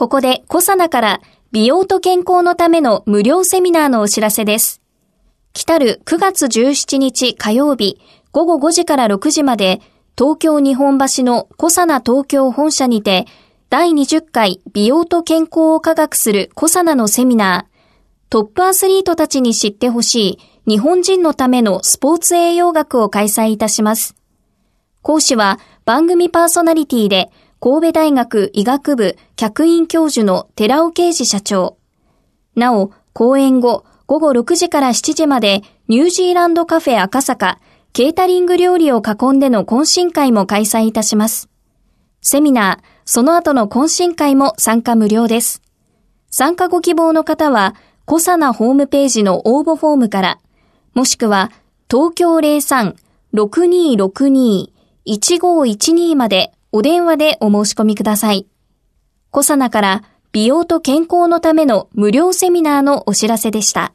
ここでコサナから美容と健康のための無料セミナーのお知らせです来る9月17日火曜日午後5時から6時まで東京日本橋のコサナ東京本社にて第20回美容と健康を科学するコサナのセミナートップアスリートたちに知ってほしい日本人のためのスポーツ栄養学を開催いたします。講師は番組パーソナリティで神戸大学医学部客員教授の寺尾啓治社長。なお、講演後午後6時から7時までニュージーランドカフェ赤坂ケータリング料理を囲んでの懇親会も開催いたします。セミナー、その後の懇親会も参加無料です。参加ご希望の方は、コサナホームページの応募フォームから、もしくは東京03-6262-1512までお電話でお申し込みください。コサナから美容と健康のための無料セミナーのお知らせでした。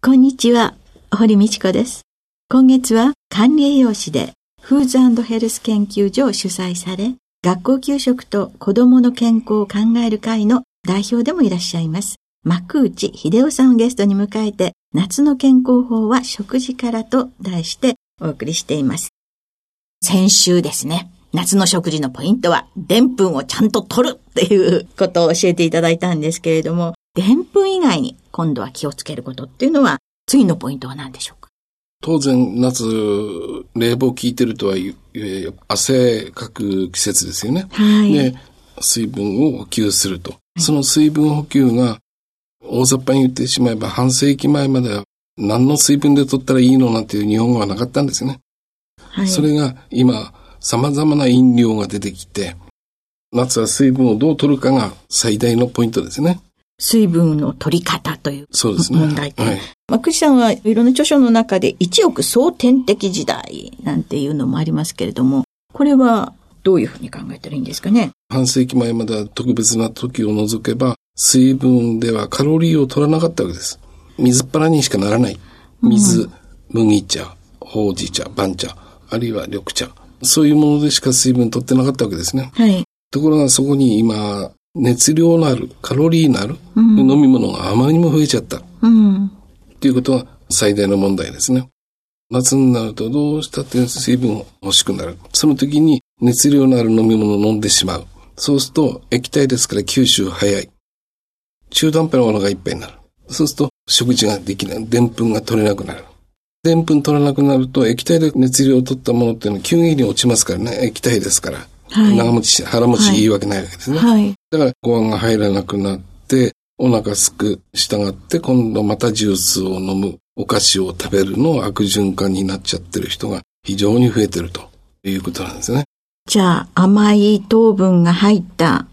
こんにちは、堀道子です。今月は管理栄養士でフーズヘルス研究所を主催され、学校給食と子供の健康を考える会の代表でもいらっしゃいます。幕内秀夫さんをゲストに迎えて、夏の健康法は食事からと題してお送りしています。先週ですね、夏の食事のポイントは、でんぷんをちゃんと取るっていうことを教えていただいたんですけれども、でんぷん以外に今度は気をつけることっていうのは、次のポイントは何でしょうか？当然、夏、冷房効いてるとは言え、汗かく季節ですよね。はい。で、水分を補給すると。その水分補給が大雑把に言ってしまえば半世紀前までは何の水分で取ったらいいのなんていう日本語はなかったんですね。はい、それが今様々な飲料が出てきて、夏は水分をどう取るかが最大のポイントですね。水分の取り方というそうですね。問題点。はい、まあ、クリさんはいろんな著書の中で一億総天敵時代なんていうのもありますけれども、これはどういうふうに考えたらいいんですかね？半世紀前までは特別な時を除けば、水分ではカロリーを取らなかったわけです。水っ腹にしかならない。水、うん、麦茶、ほうじ茶、番茶、あるいは緑茶。そういうものでしか水分取ってなかったわけですね。はい。ところがそこに今、熱量のある、カロリーのある、飲み物があまりにも増えちゃった。うん。っていうことは最大の問題ですね。夏になるとどうしたって水分欲しくなる。その時に熱量のある飲み物を飲んでしまう。そうすると液体ですから吸収早い。中途半端なものがいっぱいになる。そうすると食事ができない。でんぷんが取れなくなる。でんぷん取らなくなると液体で熱量を取ったものっていうのは急激に落ちますからね。液体ですから。はい、長持ち、腹持ちいいわけないわけですね。はい、だからご飯が入らなくなって、お腹すく、従って今度またジュースを飲む、お菓子を食べるの悪循環になっちゃってる人が非常に増えてるということなんですね。じゃあ甘い糖分が入った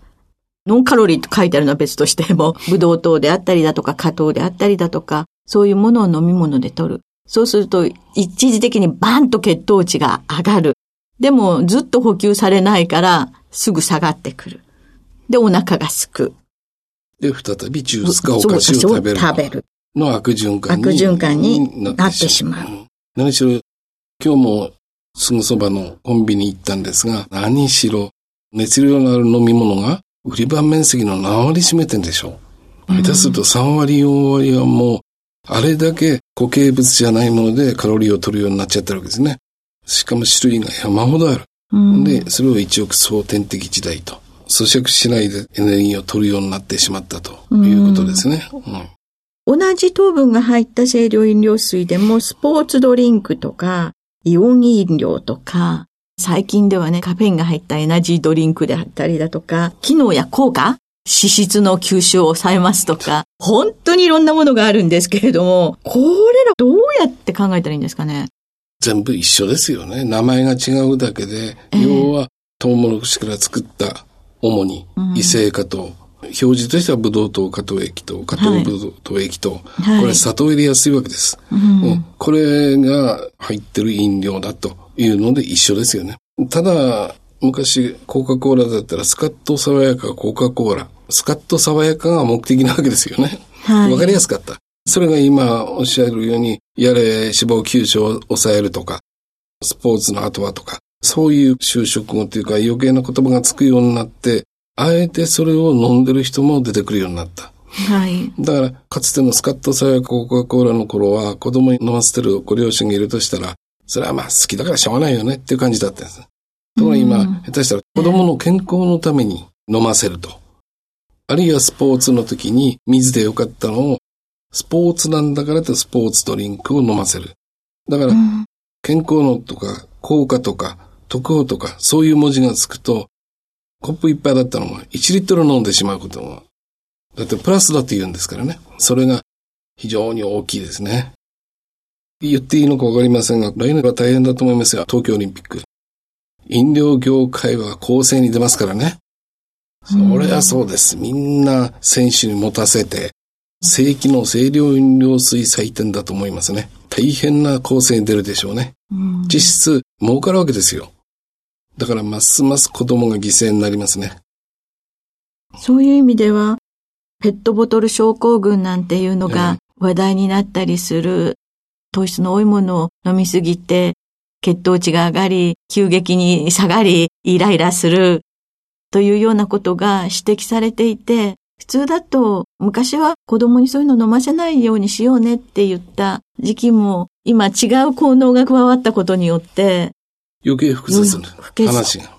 ノンカロリーと書いてあるのは別としても、ブドウ糖であったりだとか、果糖であったりだとか、そういうものを飲み物で取る。そうすると、一時的にバンと血糖値が上がる。でも、ずっと補給されないから、すぐ下がってくる。で、お腹がすく。で、再びジュースかお菓子を食べる。食べる。の悪循環に。悪循環になってしまう。何しろ、今日もすぐそばのコンビニ行ったんですが、何しろ、熱量のある飲み物が売り場面積の何割占めてんでしょう。下手すると3割4割はもう、あれだけ固形物じゃないものでカロリーを取るようになっちゃってるわけですね。しかも種類が山ほどある。うん、で、それを一億総天的時代と。咀嚼しないでエネルギーを取るようになってしまったということですね。うん、同じ糖分が入った清涼飲料水でもスポーツドリンクとかイオン飲料とか最近ではね、カフェインが入ったエナジードリンクであったりだとか、機能や効果脂質の吸収を抑えますとか、本当にいろんなものがあるんですけれども、これらどうやって考えたらいいんですかね？全部一緒ですよね。名前が違うだけで、えー、要はトウモロコシから作った主に異性化と表示としてはブドウ糖、果糖液糖、果糖ブドウ糖液糖、はい。これ砂糖入れやすいわけです、うん。これが入ってる飲料だというので一緒ですよね。ただ、昔、コカ・コーラだったら、スカッと爽やかコカ・コーラ。スカッと爽やかが目的なわけですよね。はいわかりやすかった。それが今おっしゃるように、やれ脂肪吸収を抑えるとか、スポーツの後はとか、そういう就職語というか余計な言葉がつくようになって、あえてそれを飲んでる人も出てくるようになった。はい。だから、かつてのスカッと爽やかコカ・コーラの頃は、子供に飲ませてるご両親がいるとしたら、それはまあ好きだからしょうがないよねっていう感じだったんです。ところが今、下手したら子供の健康のために飲ませると。あるいはスポーツの時に水でよかったのを、スポーツなんだからってスポーツドリンクを飲ませる。だから、健康のとか、効果とか、特報とか、そういう文字がつくと、コップ一杯だったのが1リットル飲んでしまうことが、だってプラスだって言うんですからね。それが非常に大きいですね。言っていいのかわかりませんが、来年は大変だと思いますよ。東京オリンピック。飲料業界は構成に出ますからね。それはそうです。みんな選手に持たせて、正規の清涼飲料水採点だと思いますね。大変な構成に出るでしょうね。うん実質儲かるわけですよ。だからますます子供が犠牲になりますね。そういう意味では、ペットボトル症候群なんていうのえが話題になったりする、糖質の多いものを飲みすぎて、血糖値が上がり、急激に下がり、イライラする、というようなことが指摘されていて、普通だと昔は子供にそういうの飲ませないようにしようねって言った時期も、今違う効能が加わったことによって、余計複雑な話が。うん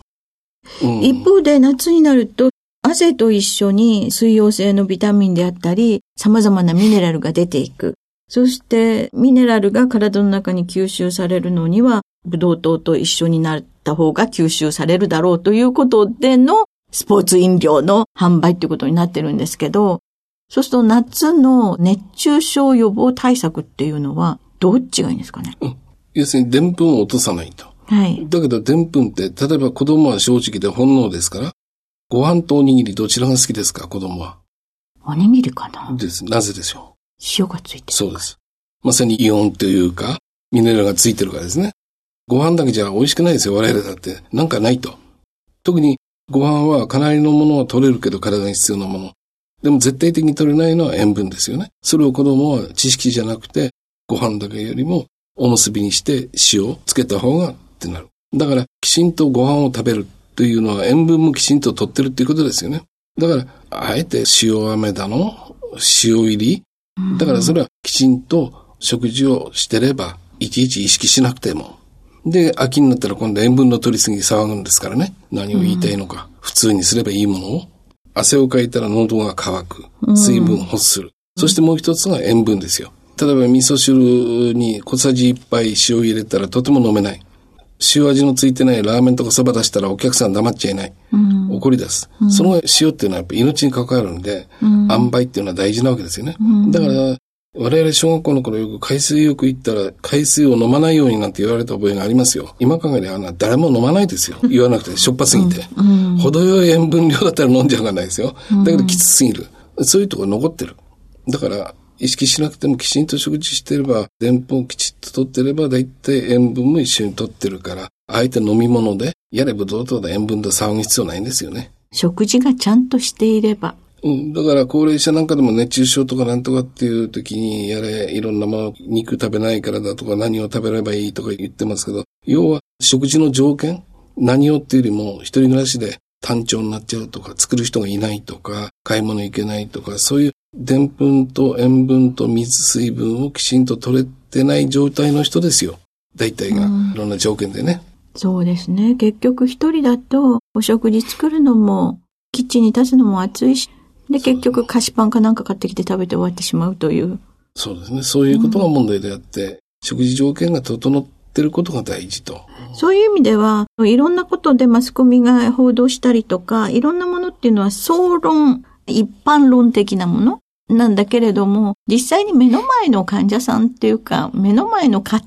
一方で夏になると汗と一緒に水溶性のビタミンであったり様々なミネラルが出ていく。そしてミネラルが体の中に吸収されるのにはブドウ糖と一緒になった方が吸収されるだろうということでのスポーツ飲料の販売ということになってるんですけど、そうすると夏の熱中症予防対策っていうのはどっちがいいんですかね？要するに、でんぷんを落とさないと。はい。だけど、でんぷんって、例えば子供は正直で本能ですから、ご飯とおにぎりどちらが好きですか、子供は。おにぎりかな？です。なぜでしょ塩がついてう。る。そうです。まさにイオンというか、ミネラルがついてるからですね。ご飯だけじゃ美味しくないですよ、我々だって。なんかないと。特に、ご飯はかなりのものは取れるけど体に必要なもの。でも絶対的に取れないのは塩分ですよね。それを子供は知識じゃなくて、ご飯だけよりもおむすびにして塩をつけた方がってなる。だから、きちんとご飯を食べるというのは塩分もきちんと取ってるっていうことですよね。だから、あえて塩飴だの、塩入り？だからそれはきちんと食事をしてれば、いちいち意識しなくても。で、秋になったら今度塩分の取りすぎ騒ぐんですからね。何を言いたいのか。普通にすればいいものを。汗をかいたら喉が渇く。水分を欲する。そしてもう一つが塩分ですよ。例えば味噌汁に小さじ1杯塩入れたらとても飲めない。塩味のついてないラーメンとかそば出したらお客さん黙っちゃいない。怒り出す。その塩っていうのはやっぱ命に関わるんで、塩梅っていうのは大事なわけですよね。だから、我々小学校の頃よく海水浴行ったら海水を飲まないようになんて言われた覚えがありますよ。今考えりゃあんな誰も飲まないですよ。言わなくてしょっぱすぎて。程よい塩分量だったら飲んじゃうがないですよ。だけどきつすぎる。そういうとこ残ってる。だから、意識しなくてもきちんと食事してれば、でんぷんをきちっと取ってれば、だいたい塩分も一緒に取ってるから、あえて飲み物で、やればどうとだ塩分と騒ぐ必要ないんですよね。食事がちゃんとしていれば。うん、だから高齢者なんかでも熱中症とかなんとかっていう時に、やれ、いろんなもの、肉食べないからだとか何を食べればいいとか言ってますけど、要は食事の条件何をっていうよりも、一人暮らしで単調になっちゃうとか、作る人がいないとか、買い物行けないとか、そういうでんぷんと塩分と水、水分をきちんと取れてない状態の人ですよ。大体が。いろんな条件でね。そうですね。結局一人だと、お食事作るのも、キッチンに立つのも暑いし、で、結局菓子パンかなんか買ってきて食べて終わってしまうという。そうですね。そういうことが問題であって、食事条件が整ってることが大事と。そういう意味では、いろんなことでマスコミが報道したりとか、いろんなものっていうのは総論、一般論的なもの？なんだけれども、実際に目の前の患者さんっていうか、目の前の方の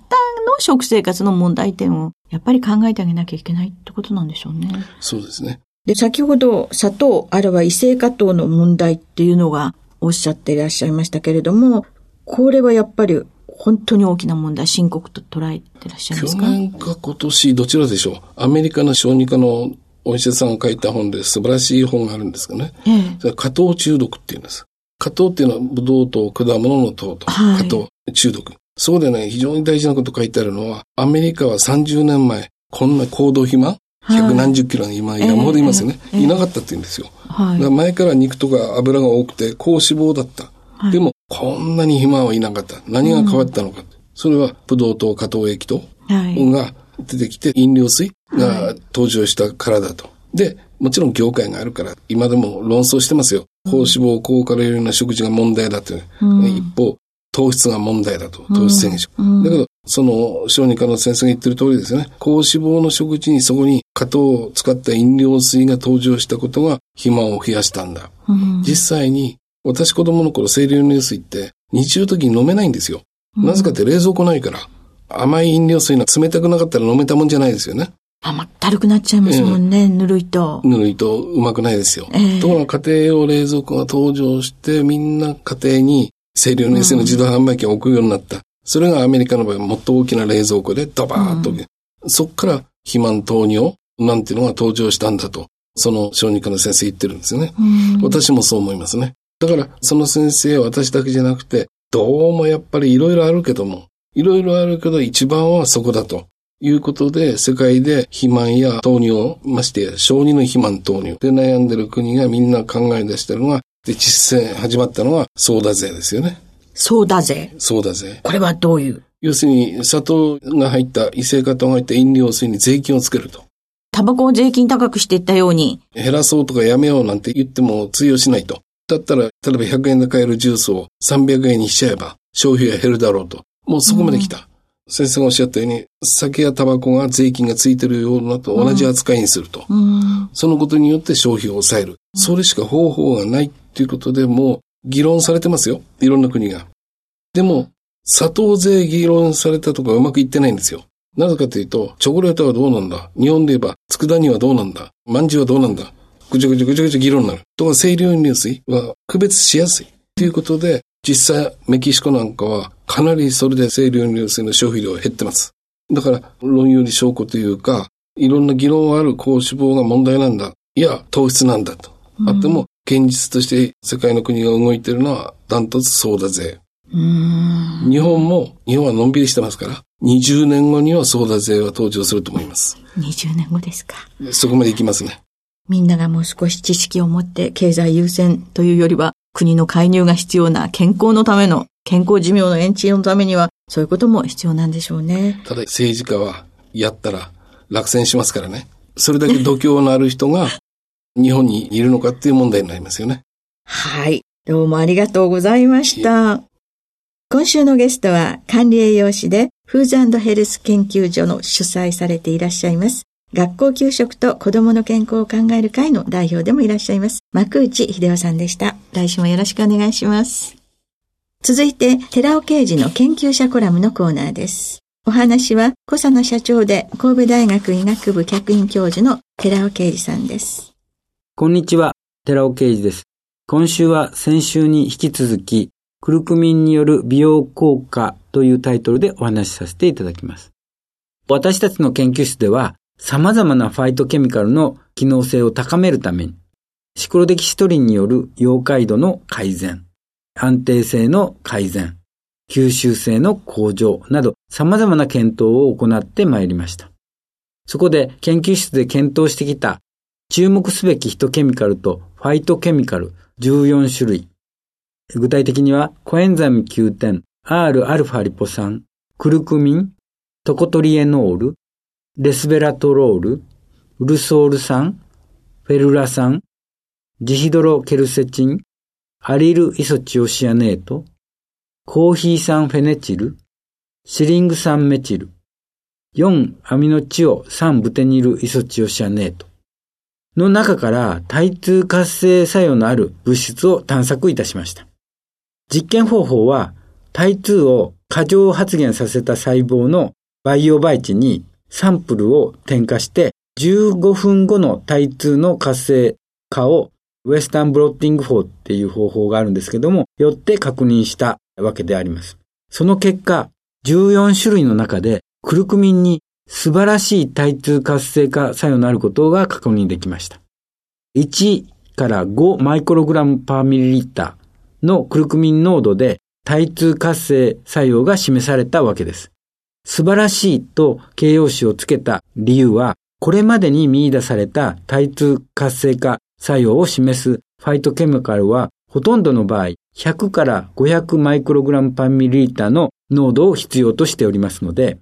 食生活の問題点を、やっぱり考えてあげなきゃいけないってことなんでしょうね。そうですね。で、先ほど砂糖、あるいは異性化糖の問題っていうのがおっしゃっていらっしゃいましたけれども、これはやっぱり本当に大きな問題、深刻と捉えてらっしゃいますか？去年か今年、どちらでしょう？アメリカの小児科のお医者さんが書いた本で素晴らしい本があるんですけどね。ええ、それ加糖中毒っていうんです。加糖っていうのはブドウ糖、果物の糖と、加糖、中毒。そこでね、非常に大事なこと書いてあるのは、アメリカは30年前、こんな行動肥満、百何十キロの今山ほどいますよね、えーえー、いなかったって言うんですよ。はい、前から肉とか油が多くて高脂肪だった。はい、でも、こんなに肥満はいなかった。何が変わったのか。うん、それは、ブドウ糖、加糖液糖が出てきて、飲料水が登場したからだと。で、もちろん業界があるから、今でも論争してますよ。高脂肪、高カロリーな食事が問題だという。うん、一方、糖質が問題だと。糖質制限食。うん、だけど、その小児科の先生が言ってる通りですね。高脂肪の食事にそこに加糖を使った飲料水が登場したことが肥満を増やしたんだ。うん、実際に、私子供の頃清涼飲料水って日中時に飲めないんですよ。なぜかって冷蔵庫ないから。甘い飲料水が冷たくなかったら飲めたもんじゃないですよね。甘ったるくなっちゃいますもんね、ぬるいと。ぬるいとうまくないですよ。えー、ところが家庭用冷蔵庫が登場して、みんな家庭に清涼飲水の自動販売機を置くようになった。それがアメリカの場合、もっと大きな冷蔵庫でドバーッと、うん、そっから肥満糖尿なんていうのが登場したんだと、その小児科の先生言ってるんですよね。私もそう思いますね。だから、その先生は私だけじゃなくて、どうもやっぱりいろいろあるけども、いろいろあるけど一番はそこだと。いうことで、世界で肥満や糖尿、ましてや小児の肥満糖尿で悩んでる国がみんな考え出してるのが、で、実践始まったのはソーダ税ですよね。ソーダ税ソーダ税。これはどういう？要するに、砂糖が入った、異性化糖が入った飲料水に税金をつけると。タバコを税金高くしていったように。減らそうとかやめようなんて言っても通用しないと。だったら、例えば100円で買えるジュースを300円にしちゃえば、消費が減るだろうと。もうそこまで来た。うん、先生がおっしゃったように、酒やタバコが税金がついてるようなと同じ扱いにすると。うん、そのことによって消費を抑える。それしか方法がないっていうことでも議論されてますよ。いろんな国が。でも、砂糖税議論されたとかうまくいってないんですよ。なぜかというと、チョコレートはどうなんだ日本で言えば、佃煮はどうなんだまんじゅうはどうなんだぐちゃぐちゃぐちゃぐちゃ議論になる。とか、清涼飲料水は区別しやすい。ということで、実際、メキシコなんかは、かなりそれで清涼飲料水の消費量が減ってます。だから、論より証拠というか、いろんな議論はある高脂肪が問題なんだ。いや、糖質なんだと。あっても、現実として世界の国が動いているのは、ダントツソーダ税。日本も、日本はのんびりしてますから、20年後にはソーダ税は登場すると思います。20年後ですか。そこまで行きますね。みんながもう少し知識を持って経済優先というよりは、国の介入が必要な健康のための、健康寿命の延長のためには、そういうことも必要なんでしょうね。ただ政治家はやったら落選しますからね。それだけ度胸のある人が日本にいるのかっていう問題になりますよね。はい。どうもありがとうございました。今週のゲストは管理栄養士でフーズヘルス研究所の主催されていらっしゃいます。学校給食と子供の健康を考える会の代表でもいらっしゃいます。幕内秀夫さんでした。来週もよろしくお願いします。続いて、寺尾刑事の研究者コラムのコーナーです。お話は、小佐野社長で神戸大学医学部客員教授の寺尾啓二さんです。こんにちは、寺尾啓二です。今週は先週に引き続き、クルクミンによる美容効果というタイトルでお話しさせていただきます。私たちの研究室では様々なファイトケミカルの機能性を高めるために、シクロデキシトリンによる溶解度の改善、安定性の改善、吸収性の向上など様々な検討を行ってまいりました。そこで研究室で検討してきた注目すべきヒトケミカルとファイトケミカル14種類。具体的には、コエンザイム9点、Rα リポ酸、クルクミン、トコトリエノール、レスベラトロール、ウルソール酸、フェルラ酸、ジヒドロケルセチン、アリルイソチオシアネート、コーヒー酸フェネチル、シリング酸メチル、4アミノチオ3ブテニルイソチオシアネート。の中から耐痛活性作用のある物質を探索いたしました。実験方法は、タイ2を過剰発現させた細胞の培養培地にサンプルを添加して15分後の体痛の活性化をウエスタンブロッティング法っていう方法があるんですけども、よって確認したわけであります。その結果、14種類の中でクルクミンに素晴らしい体痛活性化作用のあることが確認できました。1から5マイクログラムパーミリリッターのクルクミン濃度で体痛活性作用が示されたわけです。素晴らしいと形容詞をつけた理由は、これまでに見出された体痛活性化作用を示すファイトケミカルは、ほとんどの場合、100から500マイクログラムパーミリリッターの濃度を必要としておりますので、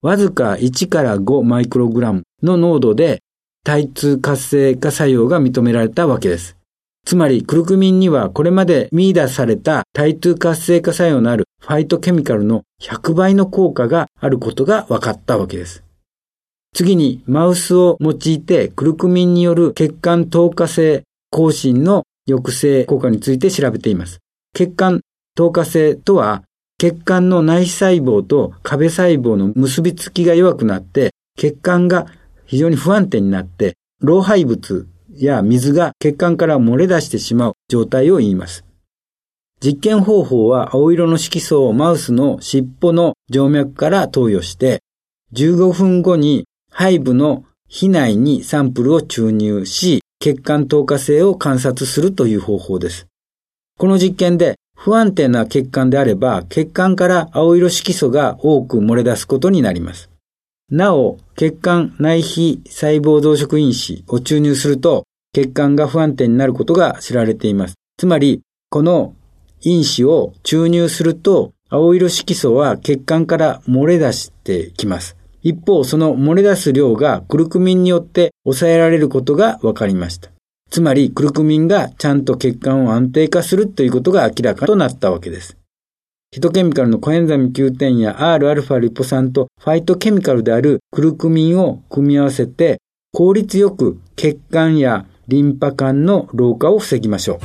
わずか1から5マイクログラムの濃度で体痛活性化作用が認められたわけです。つまり、クルクミンにはこれまで見出された体痛活性化作用のあるファイトケミカルの100倍の効果があることが分かったわけです。次に、マウスを用いてクルクミンによる血管透過性更新の抑制効果について調べています。血管透過性とは、血管の内皮細胞と壁細胞の結びつきが弱くなって、血管が非常に不安定になって、老廃物や水が血管から漏れ出してしまう状態を言います。実験方法は青色の色素をマウスの尻尾の静脈から投与して、15分後に背部の皮内にサンプルを注入し、血管透過性を観察するという方法です。この実験で不安定な血管であれば、血管から青色色素が多く漏れ出すことになります。なお、血管内皮細胞増殖因子を注入すると、血管が不安定になることが知られています。つまり、この因子を注入すると、青色色素は血管から漏れ出してきます。一方、その漏れ出す量がクルクミンによって抑えられることが分かりました。つまり、クルクミンがちゃんと血管を安定化するということが明らかとなったわけです。ヒトケミカルのコエンザミ Q10 や Rα リポ酸とファイトケミカルであるクルクミンを組み合わせて効率よく血管やリンパ管の老化を防ぎましょう。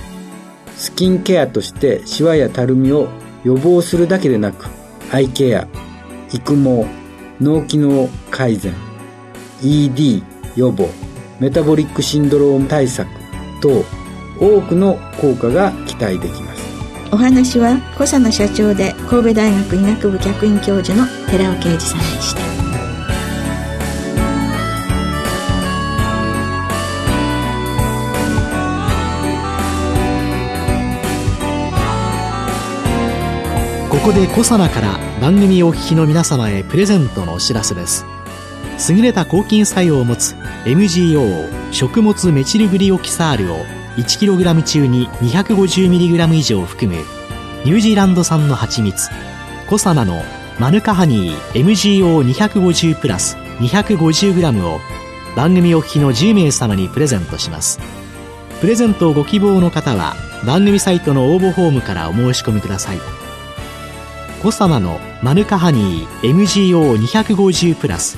スキンケアとしてシワやたるみを予防するだけでなく、アイケア、育毛、脳機能改善、ED 予防、メタボリックシンドローム対策等、多くの効果が期待できます。お話は、小佐野社長で神戸大学医学部客員教授の寺尾啓二さんでした。ここでコサナから番組お聞きの皆様へプレゼントのお知らせです優れた抗菌作用を持つ MGO 食物メチルグリオキサールを 1kg 中に 250mg 以上含むニュージーランド産の蜂蜜コサナのマヌカハニー MGO250 プラス 250g を番組お聞きの10名様にプレゼントします。プレゼントをご希望の方は番組サイトの応募フォームからお申し込みください。コサのマヌカハニー MGO250 プラス